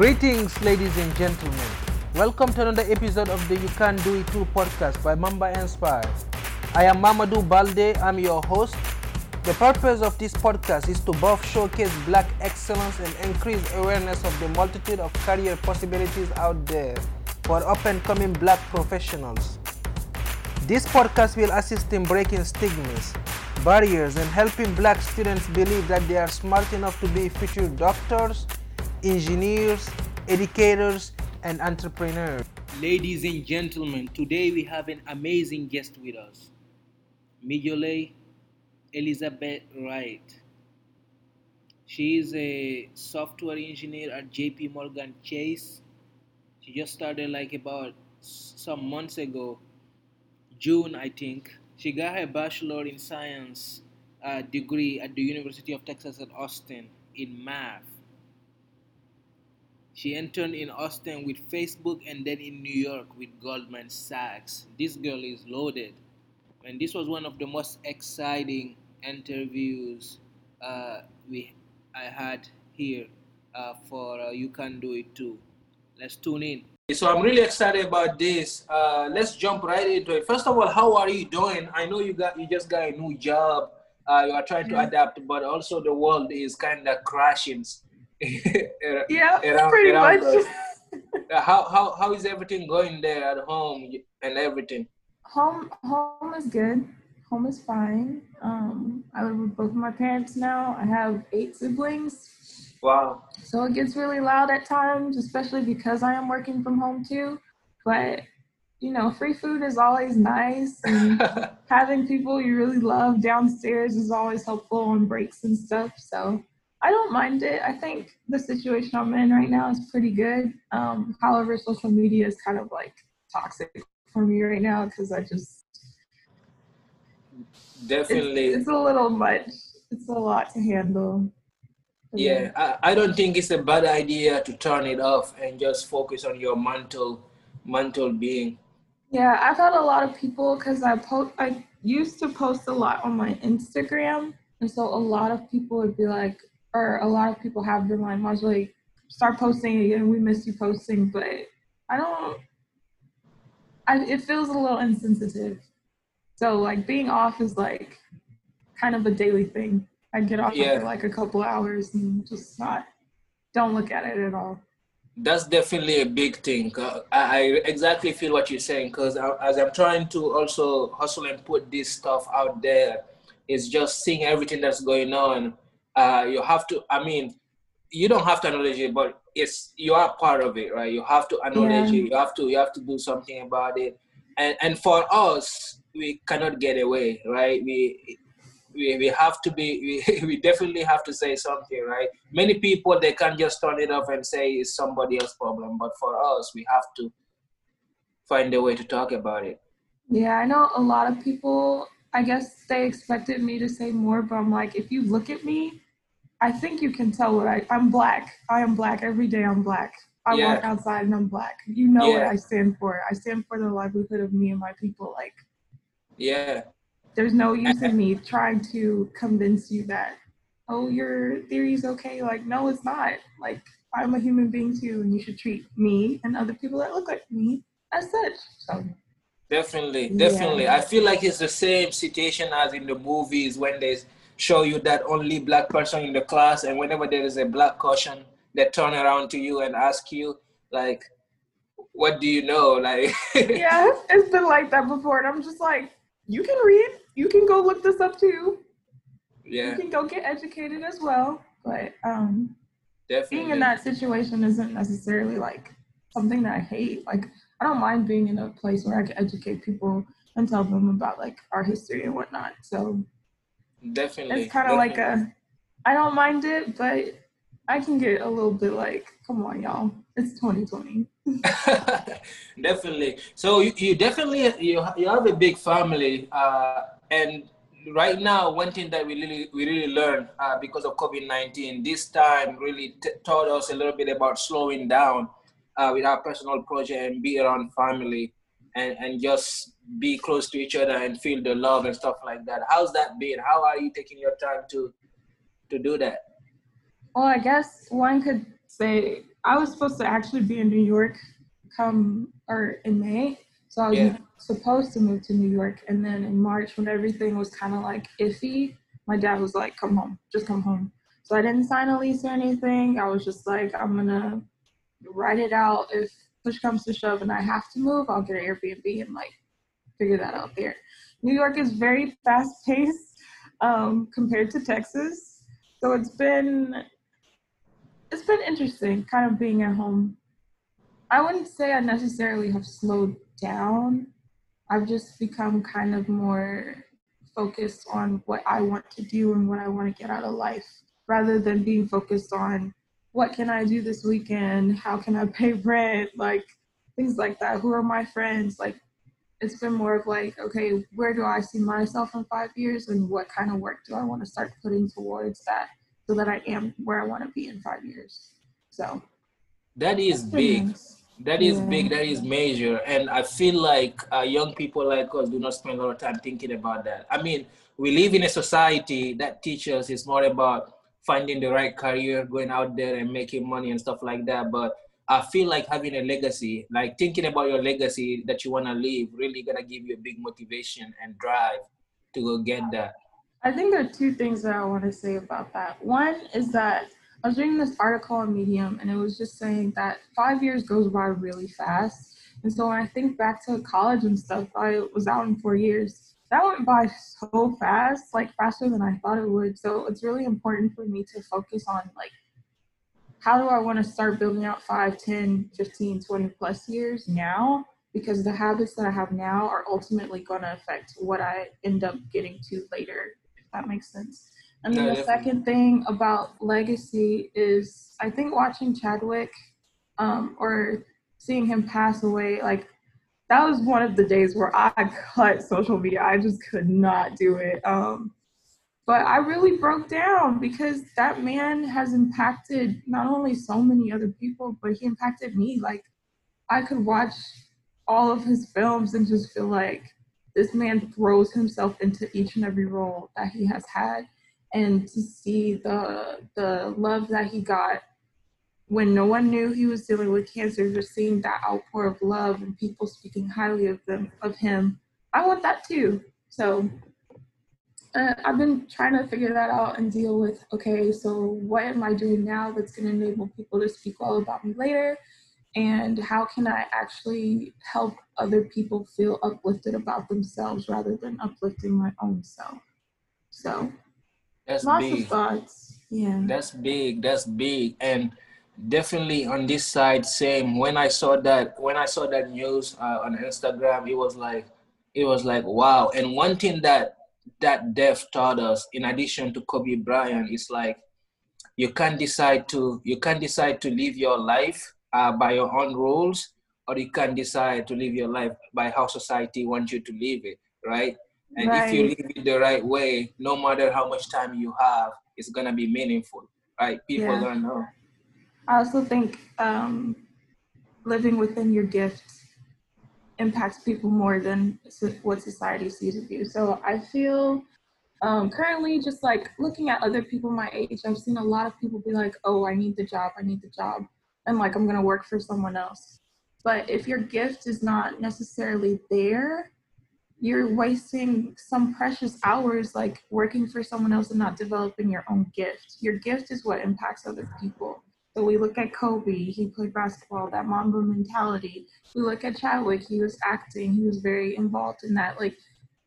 Greetings, ladies and gentlemen. Welcome to another episode of the You Can Do It Too podcast by Mamba Inspire. I am Mamadou Balde, I'm your host. The purpose of this podcast is to both showcase black excellence and increase awareness of the multitude of career possibilities out there for up and coming black professionals. This podcast will assist in breaking stigmas, barriers, and helping black students believe that they are smart enough to be future doctors, engineers, educators, and entrepreneurs. Ladies and gentlemen, today we have an amazing guest with us, Mijole Elizabeth Wright. She is a software engineer at JP Morgan Chase. She just started like about some months ago, June, I think. She got her bachelor in science uh, degree at the University of Texas at Austin in math. She interned in Austin with Facebook and then in New York with Goldman Sachs. This girl is loaded. And this was one of the most exciting interviews uh, we I had here uh, for uh, You Can Do It Too. Let's tune in. So I'm really excited about this. Uh, let's jump right into it. First of all, how are you doing? I know you got you just got a new job. Uh, you are trying to adapt, but also the world is kind of crashing yeah, around, pretty around much. how, how, how is everything going there at home and everything? Home home is good. Home is fine. Um, I live with both of my parents now. I have eight siblings. Wow. So it gets really loud at times, especially because I am working from home too. But you know, free food is always nice, and having people you really love downstairs is always helpful on breaks and stuff. So I don't mind it. I think the situation I'm in right now is pretty good. Um, however, social media is kind of like toxic for me right now because I just definitely it's, it's, a little much. It's a lot to handle. Yeah, I, I don't think it's a bad idea to turn it off and just focus on your mental mental being. Yeah, I've had a lot of people because I post. I used to post a lot on my Instagram, and so a lot of people would be like, or a lot of people have been like, Majali, start posting again. We miss you posting, but I don't. I, it feels a little insensitive. So like being off is like kind of a daily thing. I get off yeah. after like a couple hours and just not don't look at it at all. That's definitely a big thing. Uh, I, I exactly feel what you're saying because as I'm trying to also hustle and put this stuff out there, it's just seeing everything that's going on uh, you have to i mean you don't have to acknowledge it but it's you are part of it right? You have to acknowledge yeah. it you have to you have to do something about it. And and for us we cannot get away right? We we, we have to be we, we definitely have to say something right? Many people they can't just turn it off and say it's somebody else's problem but for us we have to find a way to talk about it. Yeah i know a lot of people I guess they expected me to say more, but I'm like, if you look at me, I think you can tell what I, I'm black. I am black. Every day I'm black. I yeah. walk outside and I'm black. You know yeah. what I stand for. I stand for the livelihood of me and my people. Like, yeah. There's no use in me trying to convince you that, oh, your theory is okay. Like, no, it's not. Like, I'm a human being too, and you should treat me and other people that look like me as such. So Definitely, definitely. Yeah. I feel like it's the same situation as in the movies when they show you that only black person in the class, and whenever there is a black caution, they turn around to you and ask you, like, "What do you know?" Like, yeah, it's been like that before, and I'm just like, you can read, you can go look this up too. Yeah, you can go get educated as well, but um, definitely being in that situation isn't necessarily like something that I hate. Like I don't mind being in a place where I can educate people and tell them about like our history and whatnot. So definitely, it's kind of like a. I don't mind it, but I can get a little bit like, come on, y'all, it's 2020. definitely. So you, you definitely you you have a big family, uh, and right now one thing that we really we really learned uh, because of COVID nineteen this time really t- taught us a little bit about slowing down uh, with our personal project and be around family and, and just be close to each other and feel the love and stuff like that. How's that been? How are you taking your time to to do that? Well, I guess one could say I was supposed to actually be in New York come or in May. So I was Yeah. supposed to move to New York. And then in March, when everything was kind of like iffy, my dad was like, come home, just come home. So I didn't sign a lease or anything. I was just like, I'm going to write it out. If push comes to shove and I have to move, I'll get an Airbnb and like figure that out there. New York is very fast paced um, compared to Texas. So it's been it's been interesting kind of being at home. I wouldn't say I necessarily have slowed down. I've just become kind of more focused on what I want to do and what I want to get out of life rather than being focused on what can I do this weekend? How can I pay rent? Like things like that. Who are my friends? Like it's been more of like, okay, where do I see myself in five years and what kind of work do I want to start putting towards that so that I am where I want to be in five years. So That is big. nice. That is Yeah. big. That is major. And I feel like uh, young people like us do not spend a lot of time thinking about that. I mean, we live in a society that teaches is more about finding the right career, going out there and making money and stuff like that. But I feel like having a legacy, like thinking about your legacy that you want to leave, really gonna give you a big motivation and drive to go get that. I think there are two things that I want to say about that. One is that I was reading this article on Medium and it was just saying that five years goes by really fast. And so when I think back to college and stuff, I was out in four years. That went by so fast, like faster than I thought it would. So it's really important for me to focus on like how do I want to start building out 5, 10, 15, 20 plus years now? Because the habits that I have now are ultimately going to affect what I end up getting to later, if that makes sense. And then Yeah, the definitely. second thing about legacy is I think watching Chadwick um, or seeing him pass away, like that was one of the days where I cut social media. I just could not do it. Um, but I really broke down because that man has impacted not only so many other people, but he impacted me. Like I could watch all of his films and just feel like this man throws himself into each and every role that he has had and to see the the love that he got when no one knew he was dealing with cancer just seeing that outpour of love and people speaking highly of them of him i want that too so uh, i've been trying to figure that out and deal with okay so what am i doing now that's going to enable people to speak well about me later and how can i actually help other people feel uplifted about themselves rather than uplifting my own self so That's lots big. of thoughts yeah That's big. That's big. And definitely on this side, same. When I saw that, when I saw that news uh, on Instagram, it was like, it was like, wow. And one thing that that death taught us, in addition to Kobe Bryant, is like, you can't decide to you can't decide to live your life uh, by your own rules, or you can decide to live your life by how society wants you to live it, right? And if you live it the right way, no matter how much time you have, it's gonna be meaningful, right? People Yeah. gonna know. I also think um, living within your gift impacts people more than what society sees of you. So I feel um, currently just like looking at other people my age, I've seen a lot of people be like, oh, I need the job, I need the job. And like, I'm going to work for someone else. But if your gift is not necessarily there, you're wasting some precious hours like working for someone else and not developing your own gift. Your gift is what impacts other people. So we look at Kobe, he played basketball, that Mamba mentality. We look at Chadwick, he was acting, he was very involved in that. Like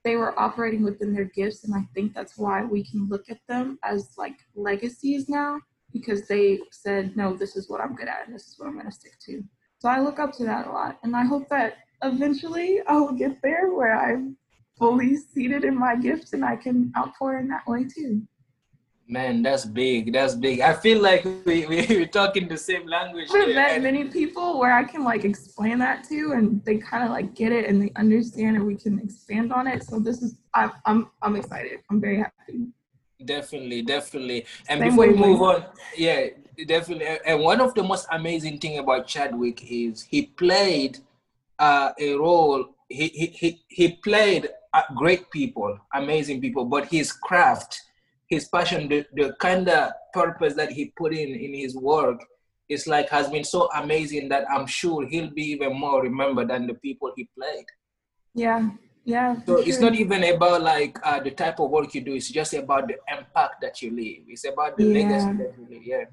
they were operating within their gifts, and I think that's why we can look at them as like legacies now because they said, no, this is what I'm good at, and this is what I'm going to stick to. So I look up to that a lot, and I hope that eventually I will get there where I'm fully seated in my gifts and I can outpour in that way too. Man, that's big. That's big. I feel like we, we, we're talking the same language. I've met many people where I can like explain that to, and they kind of like get it and they understand, and we can expand on it. So this is I'm I'm I'm excited. I'm very happy. Definitely, definitely. And Same before we move on, yeah, definitely. And one of the most amazing thing about Chadwick is he played uh, a role. He he he, he played uh, great people, amazing people, but his craft, his passion, the, the kind of purpose that he put in in his work is like has been so amazing that I'm sure he'll be even more remembered than the people he played. Yeah, yeah. So it's not even about like uh, the type of work you do. It's just about the impact that you leave. It's about the Yeah. legacy that you leave. Yeah.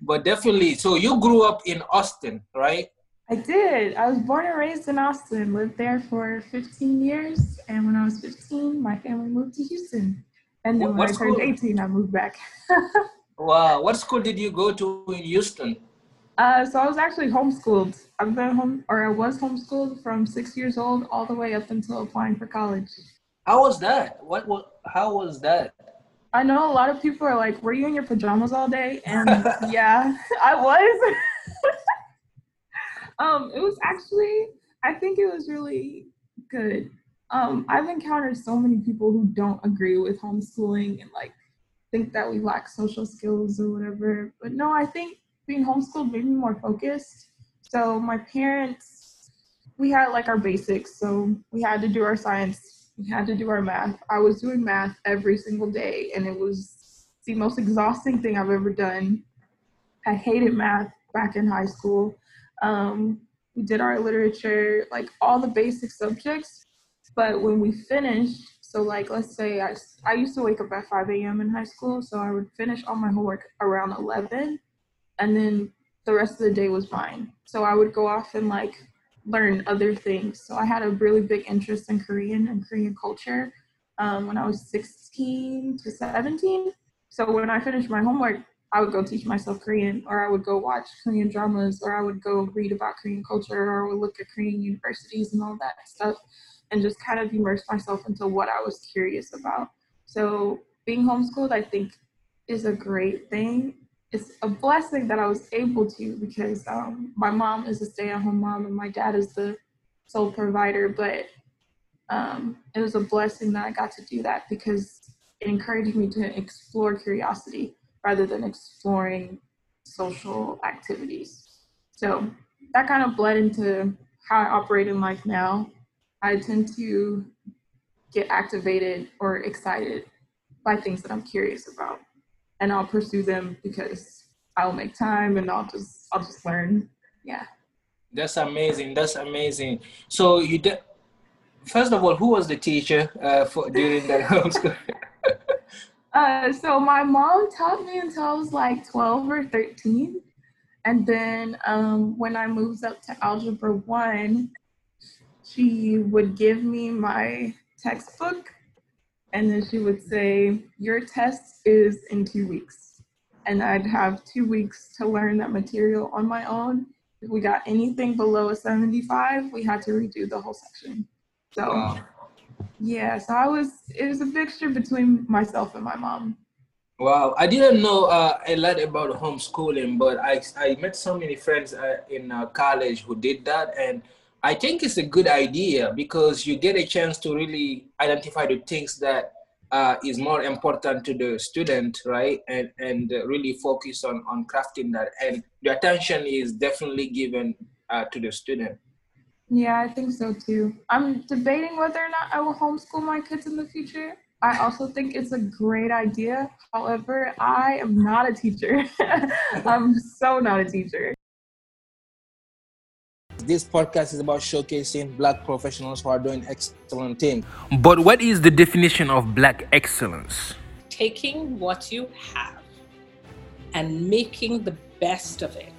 But definitely, so you grew up in Austin, right? I did. I was born and raised in Austin, lived there for 15 years. And when I was 15, my family moved to Houston. And then What- when I what turned school? 18, I moved back. Wow. What school did you go to in Houston? uh, so I was actually homeschooled. I've been home, or I was homeschooled from six years old all the way up until applying for college. How was that? What? what how was that? I know a lot of people are like, "Were you in your pajamas all day?" And yeah, I was. um, it was actually, I think it was really good. Um, I've encountered so many people who don't agree with homeschooling and like think that we lack social skills or whatever. But no, I think being homeschooled made me more focused. So my parents, we had like our basics. So we had to do our science, we had to do our math. I was doing math every single day, and it was the most exhausting thing I've ever done. I hated math back in high school. Um, we did our literature, like all the basic subjects. But when we finished, so like let's say I, I used to wake up at 5 a.m. in high school, so I would finish all my homework around 11, and then the rest of the day was mine. So I would go off and like learn other things. So I had a really big interest in Korean and Korean culture um, when I was 16 to 17. So when I finished my homework, I would go teach myself Korean, or I would go watch Korean dramas, or I would go read about Korean culture, or I would look at Korean universities and all that stuff, and just kind of immerse myself into what I was curious about. So being homeschooled, I think, is a great thing. It's a blessing that I was able to because um, my mom is a stay-at-home mom and my dad is the sole provider. But um, it was a blessing that I got to do that because it encouraged me to explore curiosity rather than exploring social activities. So that kind of bled into how I operate in life now. I tend to get activated or excited by things that I'm curious about, and I'll pursue them because I'll make time and I'll just I'll just learn. Yeah. That's amazing. That's amazing. So you did. First of all, who was the teacher uh, for during that homeschool? Uh, so my mom taught me until I was like 12 or 13. And then um, when I moved up to Algebra 1, she would give me my textbook and then she would say, Your test is in two weeks. And I'd have two weeks to learn that material on my own. If we got anything below a 75, we had to redo the whole section. So. Wow. Yeah, so I was, it was a mixture between myself and my mom. Wow, I didn't know uh, a lot about homeschooling, but I, I met so many friends uh, in uh, college who did that. And I think it's a good idea because you get a chance to really identify the things that uh, is more important to the student, right? And, and uh, really focus on, on crafting that. And the attention is definitely given uh, to the student. Yeah, I think so too. I'm debating whether or not I will homeschool my kids in the future. I also think it's a great idea. However, I am not a teacher. I'm so not a teacher. This podcast is about showcasing black professionals who are doing excellent things. But what is the definition of black excellence? taking what you have and making the best of it.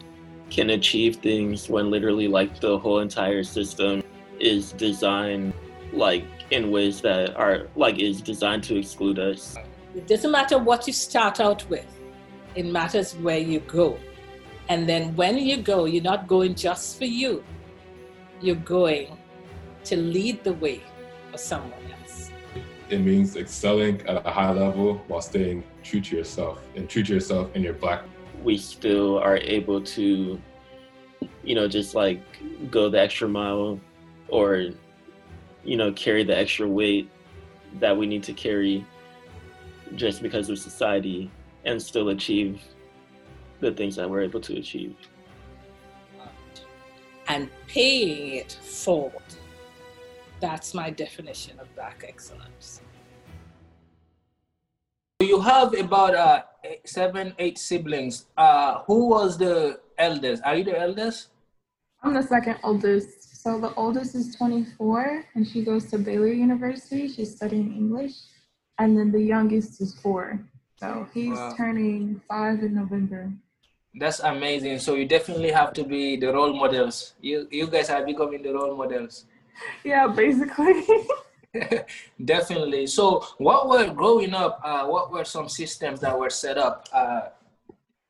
can achieve things when literally like the whole entire system is designed like in ways that are like is designed to exclude us. It doesn't matter what you start out with, it matters where you go. And then when you go, you're not going just for you, you're going to lead the way for someone else. It means excelling at a high level while staying true to yourself and true to yourself in your black. We still are able to, you know, just like go the extra mile or, you know, carry the extra weight that we need to carry just because of society and still achieve the things that we're able to achieve. And paying it forward. That's my definition of black excellence. You have about uh, eight siblings. Uh, who was the eldest. Are you the eldest? I'm the second oldest. So the oldest is 24 and she goes to Baylor University. She's studying English. And then the youngest is four. So he's Wow. turning five in November. That's amazing. So you definitely have to be the role models. You you guys are becoming the role models. Yeah, basically. definitely. So what were growing up? Uh, what were some systems that were set up uh,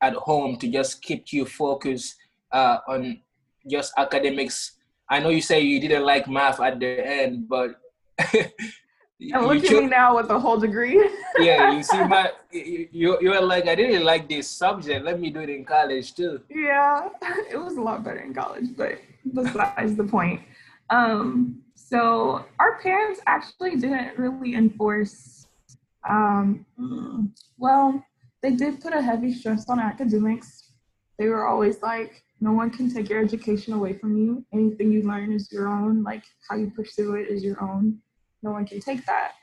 at home to just keep you focused uh, on just academics? I know you say you didn't like math at the end, but look at me now with a whole degree. yeah, you see my you you were like I didn't like this subject. Let me do it in college too. yeah, it was a lot better in college, but besides the point. Um, so our parents actually didn't really enforce. Um, well, they did put a heavy stress on academics. They were always like, no one can take your education away from you. Anything you learn is your own. Like how you pursue it is your own. No one can take that.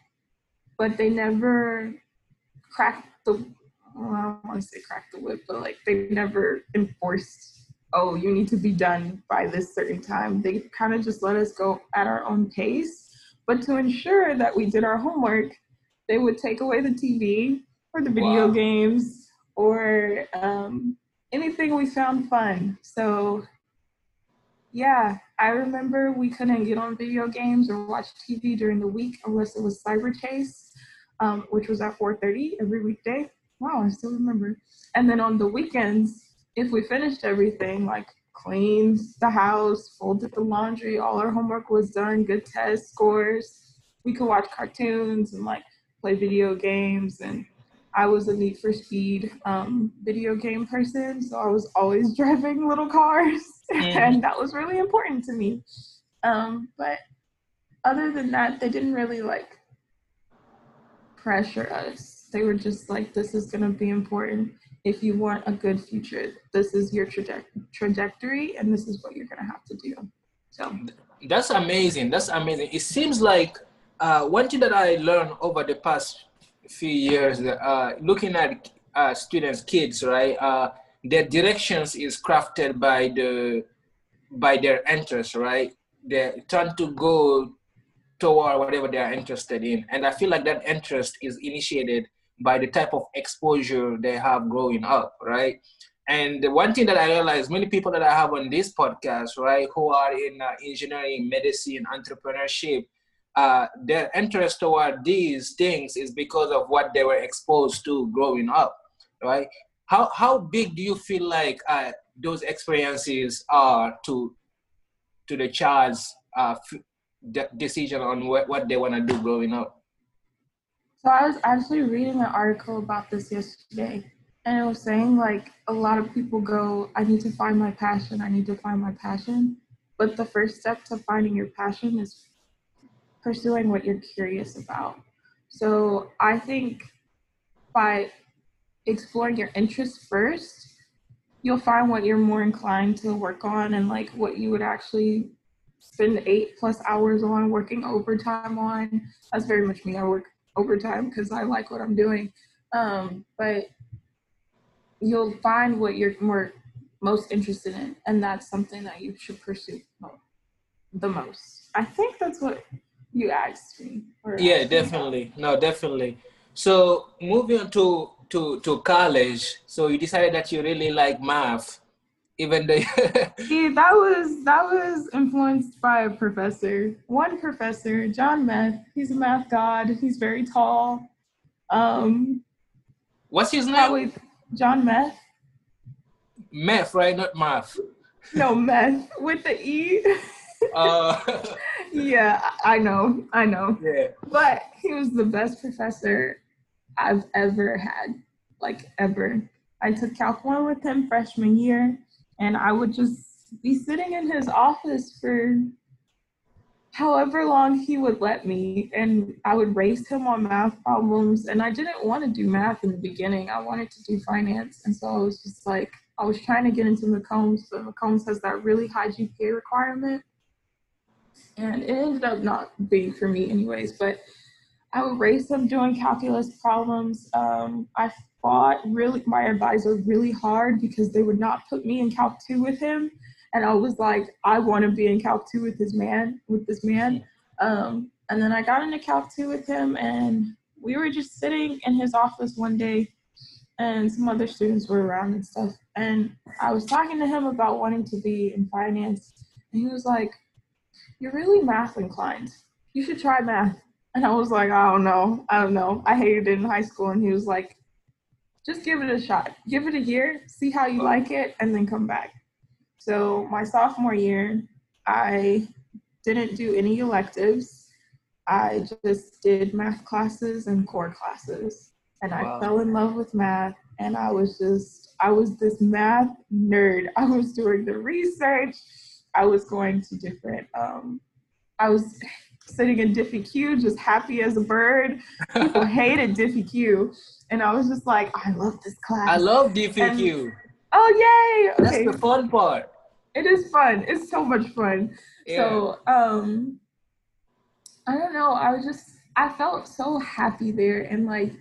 But they never cracked the. Well, I don't want to say crack the whip, but like they never enforced oh, you need to be done by this certain time. They kind of just let us go at our own pace. But to ensure that we did our homework, they would take away the TV or the video Wow. games or um, anything we found fun. So, yeah, I remember we couldn't get on video games or watch TV during the week unless it was Cyberchase, um, which was at 4:30 every weekday. Wow, I still remember. And then on the weekends, if we finished everything, like cleaned the house, folded the laundry, all our homework was done, good test scores, we could watch cartoons and like play video games. And I was a Need for Speed um, video game person, so I was always driving little cars, and that was really important to me. Um, but other than that, they didn't really like pressure us. They were just like, this is going to be important if you want a good future. This is your traje- trajectory, and this is what you're going to have to do. So, That's amazing. That's amazing. It seems like uh, one thing that I learned over the past few years, uh, looking at uh, students, kids, right? Uh, their directions is crafted by the by their interests, right? They tend to go toward whatever they are interested in, and I feel like that interest is initiated by the type of exposure they have growing up, right? And the one thing that I realize, many people that I have on this podcast, right, who are in uh, engineering, medicine, entrepreneurship, uh, their interest toward these things is because of what they were exposed to growing up, right? How how big do you feel like uh, those experiences are to to the child's uh, de- decision on what, what they want to do growing up? so I was actually reading an article about this yesterday, and it was saying like a lot of people go, I need to find my passion, I need to find my passion. But the first step to finding your passion is pursuing what you're curious about. So I think by exploring your interests first, you'll find what you're more inclined to work on and like what you would actually spend eight plus hours on working overtime on. That's very much me. I work overtime because I like what I'm doing. Um, but you'll find what you're more most interested in, and that's something that you should pursue the most. I think that's what you asked me. Yeah, definitely. No, definitely. So moving on to to to college. So you decided that you really like math, even though. See, that was that was influenced by a professor. One professor, John Meth. He's a math god. He's very tall. Um, What's his name? John Meth. Math, right? Not math. No, Meth with the E. Uh, yeah, I know, I know. yeah. But he was the best professor I've ever had, like ever. I took Calc 1 with him freshman year, and I would just be sitting in his office for however long he would let me, and I would race him on math problems. And I didn't want to do math in the beginning, I wanted to do finance. And so I was just like, I was trying to get into McCombs, but McCombs has that really high GPA requirement. And it ended up not being for me, anyways. But I would race him doing calculus problems. Um, I fought really my advisor really hard because they would not put me in Calc 2 with him. And I was like, I want to be in Calc 2 with this man, with this man. Um, and then I got into Calc 2 with him and we were just sitting in his office one day and some other students were around and stuff. And I was talking to him about wanting to be in finance. And he was like, You're really math inclined. You should try math. And I was like, I don't know. I don't know. I hated it in high school. And he was like, just give it a shot. Give it a year, see how you like it, and then come back. So my sophomore year, I didn't do any electives. I just did math classes and core classes. And Wow. I fell in love with math. And I was just, I was this math nerd. I was doing the research. I was going to different, um, I was sitting in Diffie Q, just happy as a bird. People hated Diffie Q. And I was just like, I love this class. I love DFQ. Oh, yay! That's Okay, the fun part. it is fun. It's so much fun. Yeah. So, um, I don't know. I was just, I felt so happy there. And like,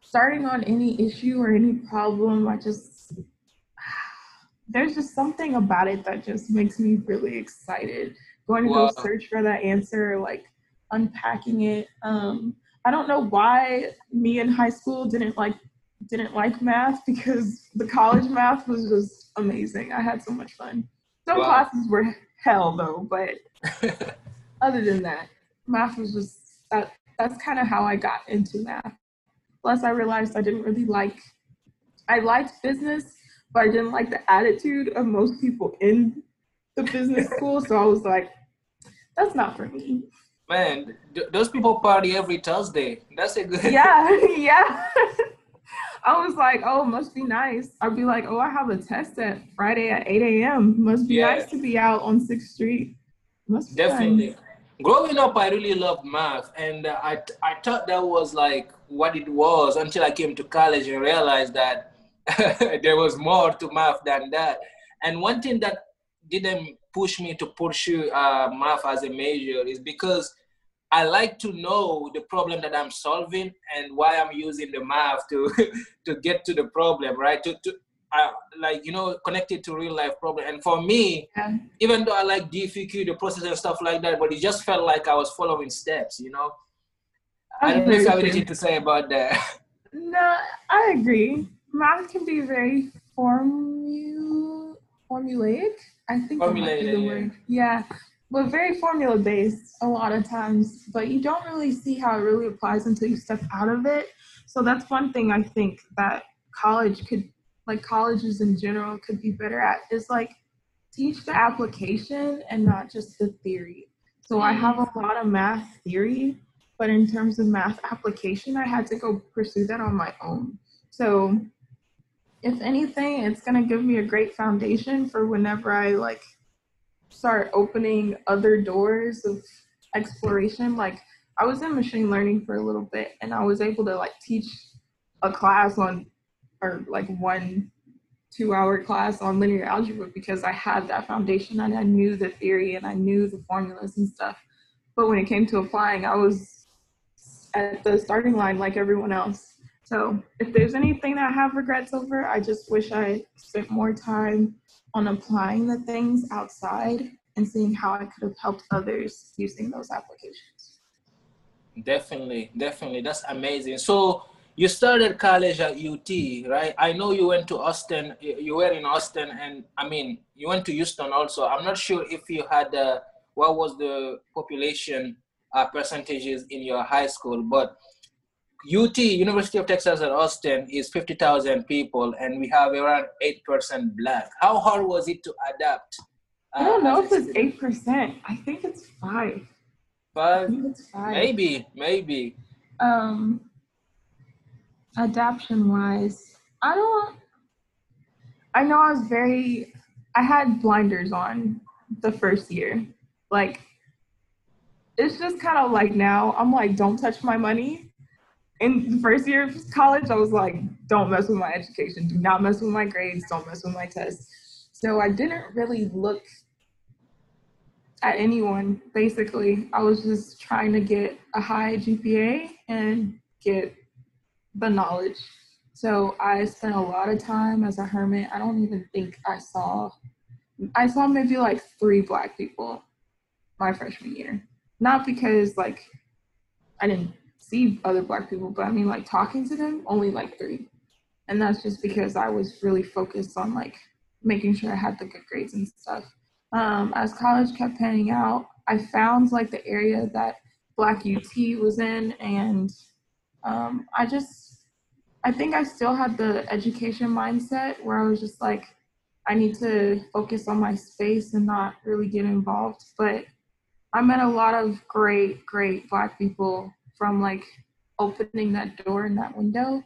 starting on any issue or any problem, I just, there's just something about it that just makes me really excited. Going to Wow. go search for that answer, like unpacking it. Um, I don't know why me in high school didn't like didn't like math because the college math was just amazing. I had so much fun. Some Wow. classes were hell though, but other than that, math was just that that's kind of how I got into math. Plus I realized I didn't really like I liked business, but I didn't like the attitude of most people in the business school, so I was like that's not for me. Man, th- those people party every Thursday. That's a good. yeah, yeah. I was like, oh, must be nice. I'd be like, oh, I have a test at Friday at 8 a.m. Must be Yeah. nice to be out on 6th Street. Must be Definitely. nice. Growing up, I really loved math, and uh, I I thought that was like what it was until I came to college and realized that there was more to math than that. And one thing that didn't push me to pursue uh, math as a major is because I like to know the problem that I'm solving and why I'm using the math to to get to the problem, right? To to uh, like you know connected to real life problem. And for me, Yeah. even though I like DFQ, the process and stuff like that, but it just felt like I was following steps, you know. I don't know if you have anything to say about that. No, I agree. Math can be very formu- formulaic. I think be the yeah. word. Yeah, but very formula based a lot of times. But you don't really see how it really applies until you step out of it. So that's one thing I think that college could, like colleges in general, could be better at is like teach the application and not just the theory. So I mm-hmm. have a lot of math theory, but in terms of math application, I had to go pursue that on my own. So if anything, it's gonna give me a great foundation for whenever I like start opening other doors of exploration. Like I was in machine learning for a little bit and I was able to like teach a class on or like one two hour class on linear algebra because I had that foundation and I knew the theory and I knew the formulas and stuff. But when it came to applying, I was at the starting line like everyone else. So if there's anything that I have regrets over, I just wish I spent more time on applying the things outside and seeing how I could have helped others using those applications. Definitely, definitely. That's amazing. So you started college at UT, right? I know you went to Austin. You were in Austin, and I mean, you went to Houston also. I'm not sure if you had uh, what was the population uh, percentages in your high school, but UT, University of Texas at Austin, is 50,000 people, and we have around 8% black. How hard was it to adapt? I don't know uh, if it's eight percent. I think it's five. I Five, think it's five. maybe, maybe. um adaption wise i don't i know i was very i had blinders on the first year like it's just kind of like now i'm like don't touch my money in the first year of college i was like don't mess with my education. Do not mess with my grades. Don't mess with my tests. So i didn't really look at anyone basically. I was just trying to get a high gpa and get the knowledge. So I spent a lot of time as a hermit. I don't even think I saw, I saw maybe like three black people my freshman year. Not because like I didn't see other black people, but I mean like talking to them, only like three. And that's just because I was really focused on like making sure I had the good grades and stuff. Um, as college kept panning out, I found like the area that Black UT was in, and um, I just, I think I still had the education mindset where I was just like, I need to focus on my space and not really get involved. But I met a lot of great, great Black people from like opening that door and that window.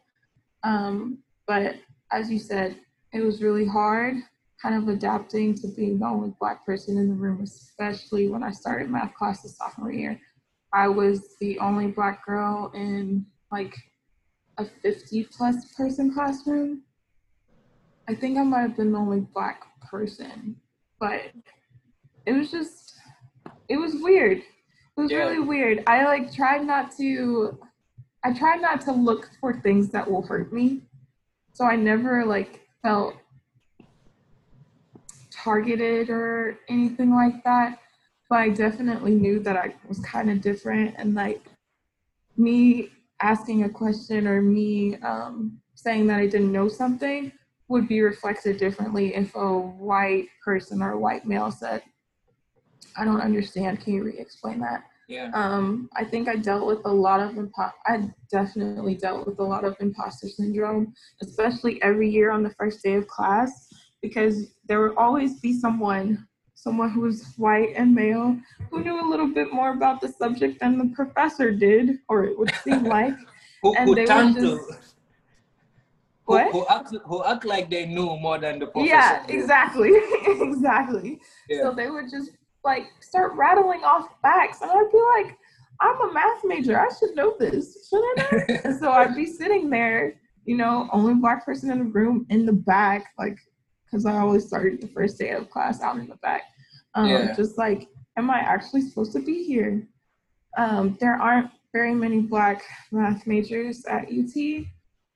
Um, but as you said, it was really hard kind of adapting to being the only black person in the room, especially when I started math classes sophomore year. I was the only black girl in like a 50 plus person classroom. I think I might have been the only black person, but it was just, it was weird. It was Yeah. really weird. I like tried not to, I tried not to look for things that will hurt me. So I never like felt targeted or anything like that. But I definitely knew that I was kind of different and like me asking a question or me um, saying that I didn't know something would be reflected differently if a white person or a white male said, I don't understand. Can you re-explain that? Yeah. Um, I think I dealt with a lot of impo- I definitely dealt with a lot of imposter syndrome, especially every year on the first day of class, because there would always be someone, someone who was white and male, who knew a little bit more about the subject than the professor did, or it would seem like. Who, and who they would just- to who, What? who act who act like they knew more than the professor. Yeah, did. exactly, exactly. Yeah. So they would just like start rattling off facts, and I'd be like, "I'm a math major. I should know this, shouldn't I?" and so I'd be sitting there, you know, only black person in the room in the back, like, because I always started the first day of class out in the back, um, Yeah. just like, "Am I actually supposed to be here?" Um, there aren't very many black math majors at UT.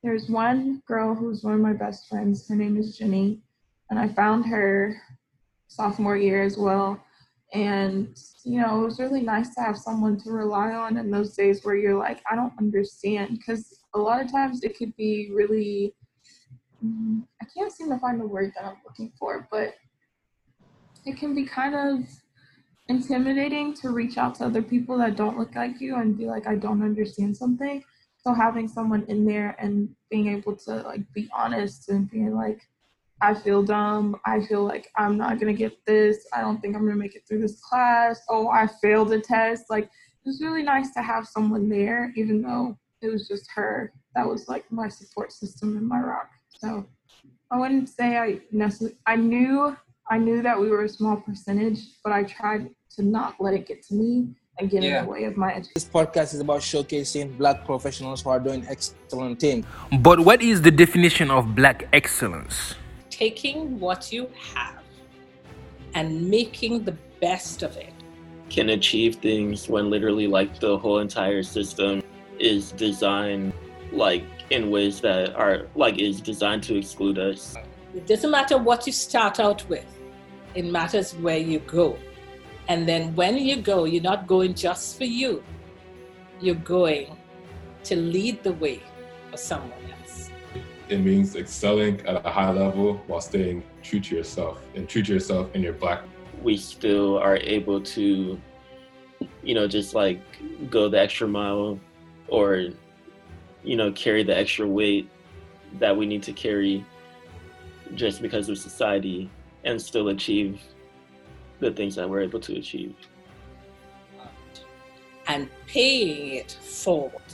There's one girl who's one of my best friends. Her name is Jenny, and I found her sophomore year as well. And you know, it was really nice to have someone to rely on in those days where you're like, I don't understand, because a lot of times it could be really. mm, I can't seem to find the word that I'm looking for, but it can be kind of intimidating to reach out to other people that don't look like you and be like, I don't understand something. So having someone in there and being able to like be honest and being like, I feel dumb. I feel like I'm not gonna get this. I don't think I'm gonna make it through this class. Oh, I failed a test. Like it was really nice to have someone there, even though it was just her. That was like my support system in my rock. So I wouldn't say I necessarily. I knew I knew that we were a small percentage, but I tried to not let it get to me and get in the way of my education. This podcast is about showcasing black professionals who are doing excellent things. But what is the definition of black excellence? Taking what you have and making the best of it. Can achieve things when literally like the whole entire system is designed like in ways that are like is designed to exclude us. It doesn't matter what you start out with, it matters where you go. And then when you go, you're not going just for you, you're going to lead the way for someone. It means excelling at a high level while staying true to yourself and true to yourself in your black. We still are able to, you know, just like go the extra mile or, you know, carry the extra weight that we need to carry just because of society and still achieve the things that we're able to achieve. And paying it forward.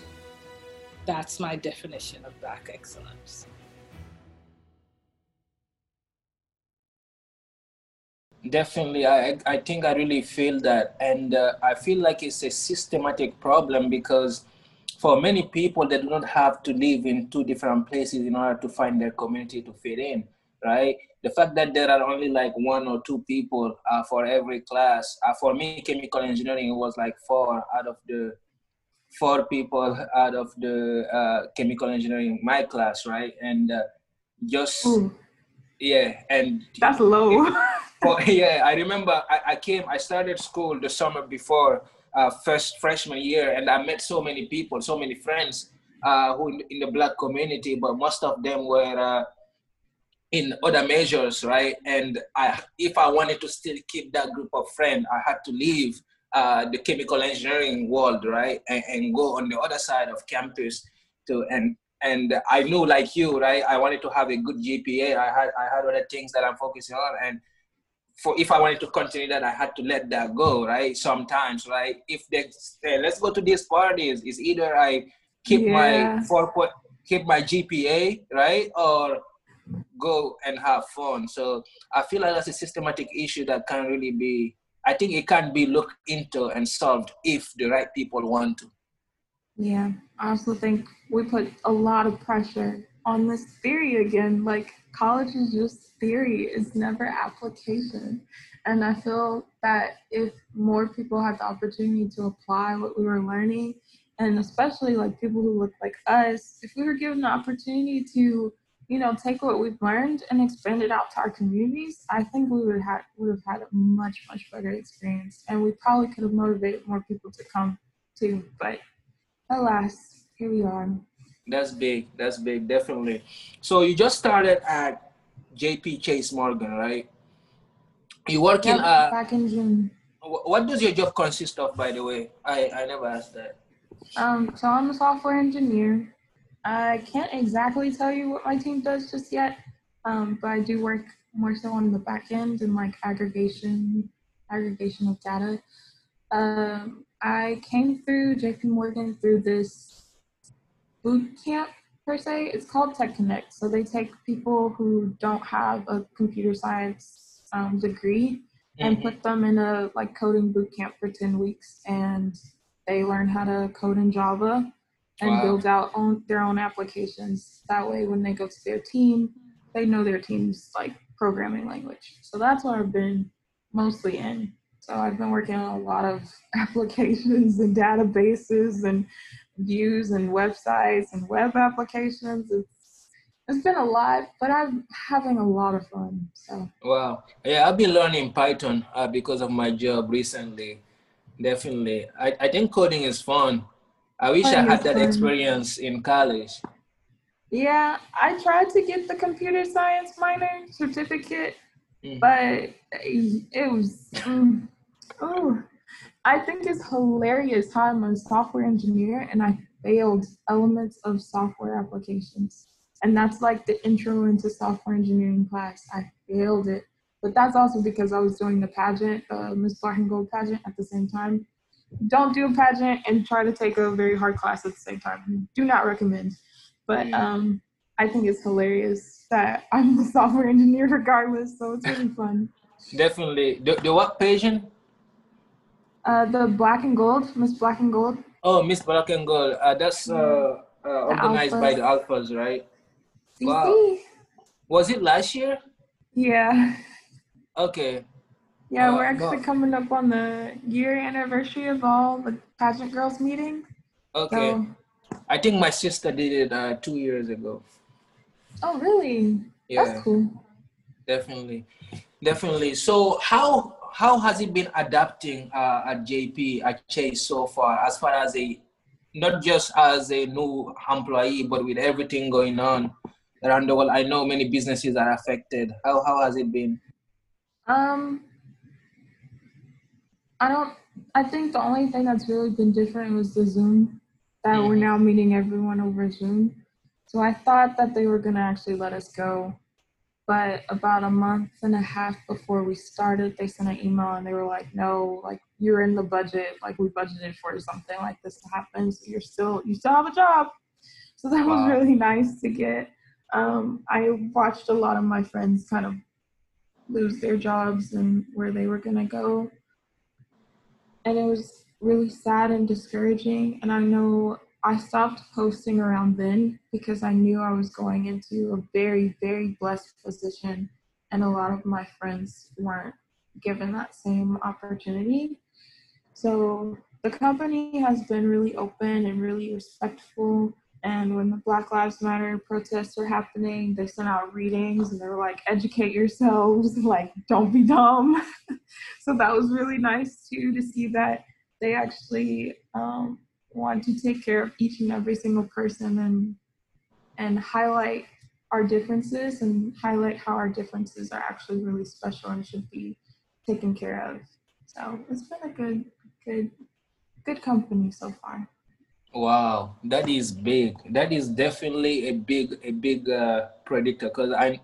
That's my definition of black excellence. Definitely, I I think I really feel that, and uh, I feel like it's a systematic problem because for many people they do not have to live in two different places in order to find their community to fit in, right? The fact that there are only like one or two people uh, for every class. Uh, for me, chemical engineering was like four out of the four people out of the uh, chemical engineering my class, right? And uh, just Ooh, yeah, and that's low. well, yeah, I remember I, I came, I started school the summer before uh, first freshman year, and I met so many people, so many friends uh, who in, in the black community, but most of them were uh, in other measures, right? And I, if I wanted to still keep that group of friends, I had to leave uh, the chemical engineering world, right, and, and go on the other side of campus to and and I knew like you, right? I wanted to have a good GPA. I had I had other things that I'm focusing on, and for if I wanted to continue that, I had to let that go, right? Sometimes, right? If they say, let's go to these parties, it's either I keep Yeah. my four point, keep my GPA, right, or go and have fun. So I feel like that's a systematic issue that can really be. I think it can be looked into and solved if the right people want to. Yeah, I also think we put a lot of pressure on this theory again. Like, college is just theory, it's never application. And I feel that if more people had the opportunity to apply what we were learning, and especially like people who look like us, if we were given the opportunity to, you know, take what we've learned and expand it out to our communities, I think we would have would have had a much much better experience, and we probably could have motivated more people to come too. But alas, here we are. That's big. That's big, definitely. So you just started at JP Chase Morgan, right? You working Yep, uh back in June. what does your job consist of by the way? I, I never asked that. Um, so I'm a software engineer. I can't exactly tell you what my team does just yet, um, but I do work more so on the back end and like aggregation, aggregation of data. Um, I came through JP Morgan through this boot camp per se. It's called Tech Connect. So they take people who don't have a computer science um, degree and Mhm. put them in a like coding boot camp for 10 weeks and they learn how to code in java and Wow. build out own, their own applications that way when they go to their team they know their team's like programming language so that's what i've been mostly in so i've been working on a lot of applications and databases and views and websites and web applications it's it's been a lot but i'm having a lot of fun so Wow. Yeah, I've been learning Python uh, because of my job recently. Definitely. I, I think coding is fun. I wish I had that experience in college. Yeah, I tried to get the computer science minor certificate, Mhm. but it was, mm, oh, I think it's hilarious how I'm a software engineer and I failed elements of software applications. And that's like the intro into software engineering class. I failed it. But that's also because I was doing the pageant, uh, Miss Black and Gold pageant at the same time. Don't do a pageant and try to take a very hard class at the same time. Do not recommend. But Mm. um, I think it's hilarious that I'm a software engineer regardless, so it's really fun. Definitely. The, the what pageant? Uh, the Black and Gold, Miss Black and Gold. Oh, Miss Black and Gold. Uh, that's uh, uh, organized by the Alphas, right? CC. Wow. Was it last year? Yeah, Okay. Yeah, Uh, we're actually no. coming up on the year anniversary of all the pageant girls meeting. Okay. So, I think my sister did it uh, two years ago. oh really? Yeah. That's cool. Definitely, definitely. So how how has it been adapting uh, at JP at Chase so far, as far as a not just as a new employee, but with everything going on around the world? I know many businesses are affected. How how has it been? Um, I don't. I think the only thing that's really been different was the Zoom. That we're Mhm. now meeting everyone over Zoom. So I thought that they were gonna actually let us go, but about a month and a half before we started, they sent an email and they were like, "No, like you're in the budget. Like we budgeted for something like this to happen. So you're still you still have a job." So that was really nice to get. Um, I watched a lot of my friends kind of lose their jobs and where they were going to go. And it was really sad and discouraging. And I know I stopped posting around then because I knew I was going into a very, very blessed position. And a lot of my friends weren't given that same opportunity. So the company has been really open and really respectful. And when the Black Lives Matter protests were happening, they sent out readings and they were like, educate yourselves, like, don't be dumb. so that was really nice too to see that they actually um, want to take care of each and every single person and and highlight our differences and highlight how our differences are actually really special and should be taken care of. So it's been a good, good, good company so far. Wow, that is big. That is definitely a big, a big uh, predictor because I'm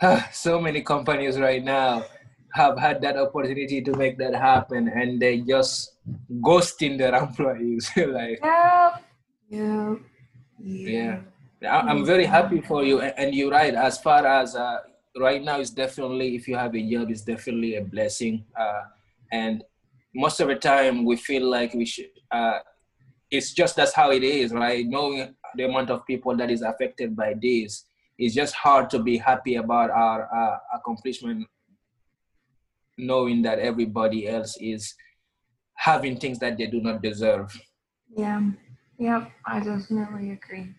so many companies right now have had that opportunity to make that happen, and they just ghosting their employees. like, yeah, yeah, yeah. I'm very happy for you, and you're right. As far as uh, right now, it's definitely if you have a job, it's definitely a blessing. Uh, and most of the time, we feel like we should. Uh, it's just that's how it is, right? Knowing the amount of people that is affected by this, it's just hard to be happy about our uh, accomplishment, knowing that everybody else is having things that they do not deserve. Yeah. Yep. I definitely agree.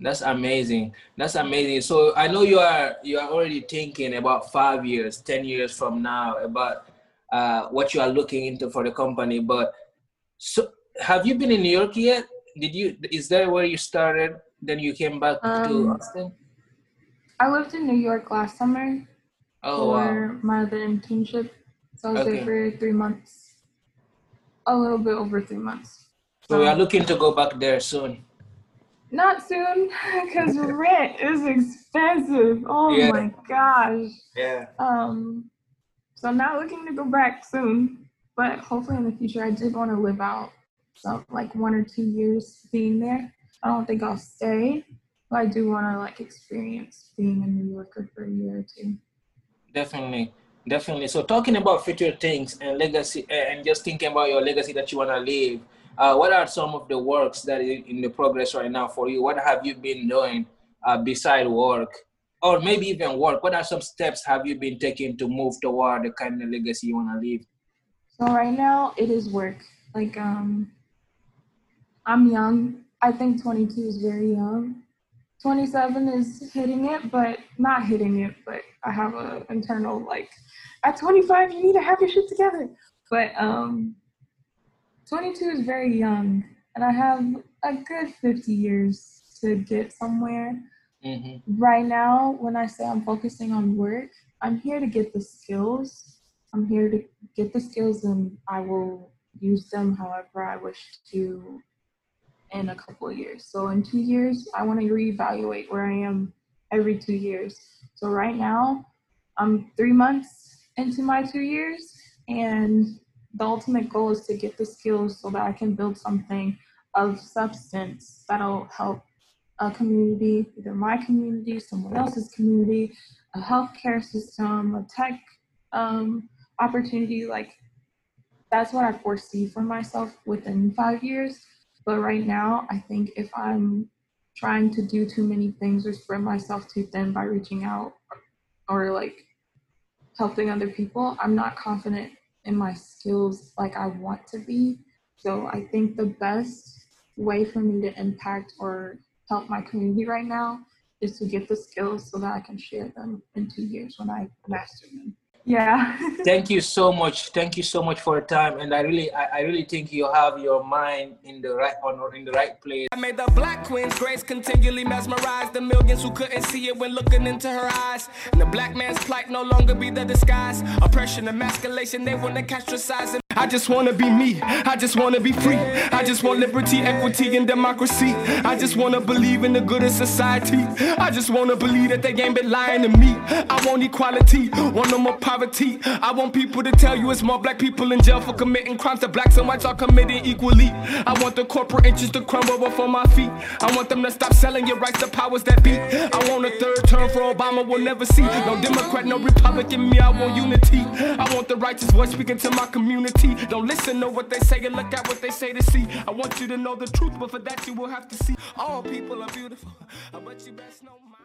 That's amazing. That's amazing. So I know you are you are already thinking about five years, ten years from now about uh, what you are looking into for the company. But so have you been in New York yet? Did you is that where you started? Then you came back um, to Austin? I lived in New York last summer oh, for wow. my other internship. So I was Okay. there for three months. A little bit over three months. So we are looking to go back there soon. Not soon, because rent is expensive. Oh Yeah. my gosh. Yeah. Um, so I'm not looking to go back soon, but hopefully in the future I did want to live out so like one or two years being there. I don't think I'll stay, but I do want to like experience being a New Yorker for a year or two. Definitely, definitely. So talking about future things and legacy, and just thinking about your legacy that you want to leave. Uh, what are some of the works that is in the progress right now for you? What have you been doing uh, beside work, or maybe even work? What are some steps have you been taking to move toward the kind of legacy you want to leave? So right now it is work. Like um, I'm young. I think 22 is very young. 27 is hitting it, but not hitting it. But I have an internal like, at 25 you need to have your shit together. But um, 22 is very young, and I have a good 50 years to get somewhere. Mm-hmm. Right now, when I say I'm focusing on work, I'm here to get the skills. I'm here to get the skills, and I will use them however I wish to in a couple of years. So in two years, I want to reevaluate where I am every two years. So right now, I'm three months into my two years, and the ultimate goal is to get the skills so that I can build something of substance that'll help a community, either my community, someone else's community, a healthcare system, a tech um, opportunity. Like that's what I foresee for myself within five years. But right now, I think if I'm trying to do too many things or spread myself too thin by reaching out or like helping other people, I'm not confident in my skills like I want to be. So I think the best way for me to impact or help my community right now is to get the skills so that I can share them in two years when I master them. Yeah. Thank you so much. Thank you so much for your time, and I really, I, I really think you have your mind in the right on in the right place. I made the black queen's grace continually mesmerize the millions who couldn't see it when looking into her eyes. And the black man's plight no longer be the disguise. Oppression, emasculation, they wanna castricize. I just wanna be me. I just wanna be free. I just want liberty, equity, and democracy. I just wanna believe in the good of society. I just wanna believe that they ain't been lying to me. I want equality, want no more poverty. I want people to tell you it's more black people in jail for committing crimes that blacks and whites are committing equally. I want the corporate interests to crumble before my feet. I want them to stop selling your rights to powers that be. I want a third term for Obama, we'll never see. No Democrat, no Republican, me, I want unity. I want the righteous voice speaking to my community. Don't listen to what they say and look at what they say to see. I want you to know the truth, but for that you will have to see. All people are beautiful, but you best know mine.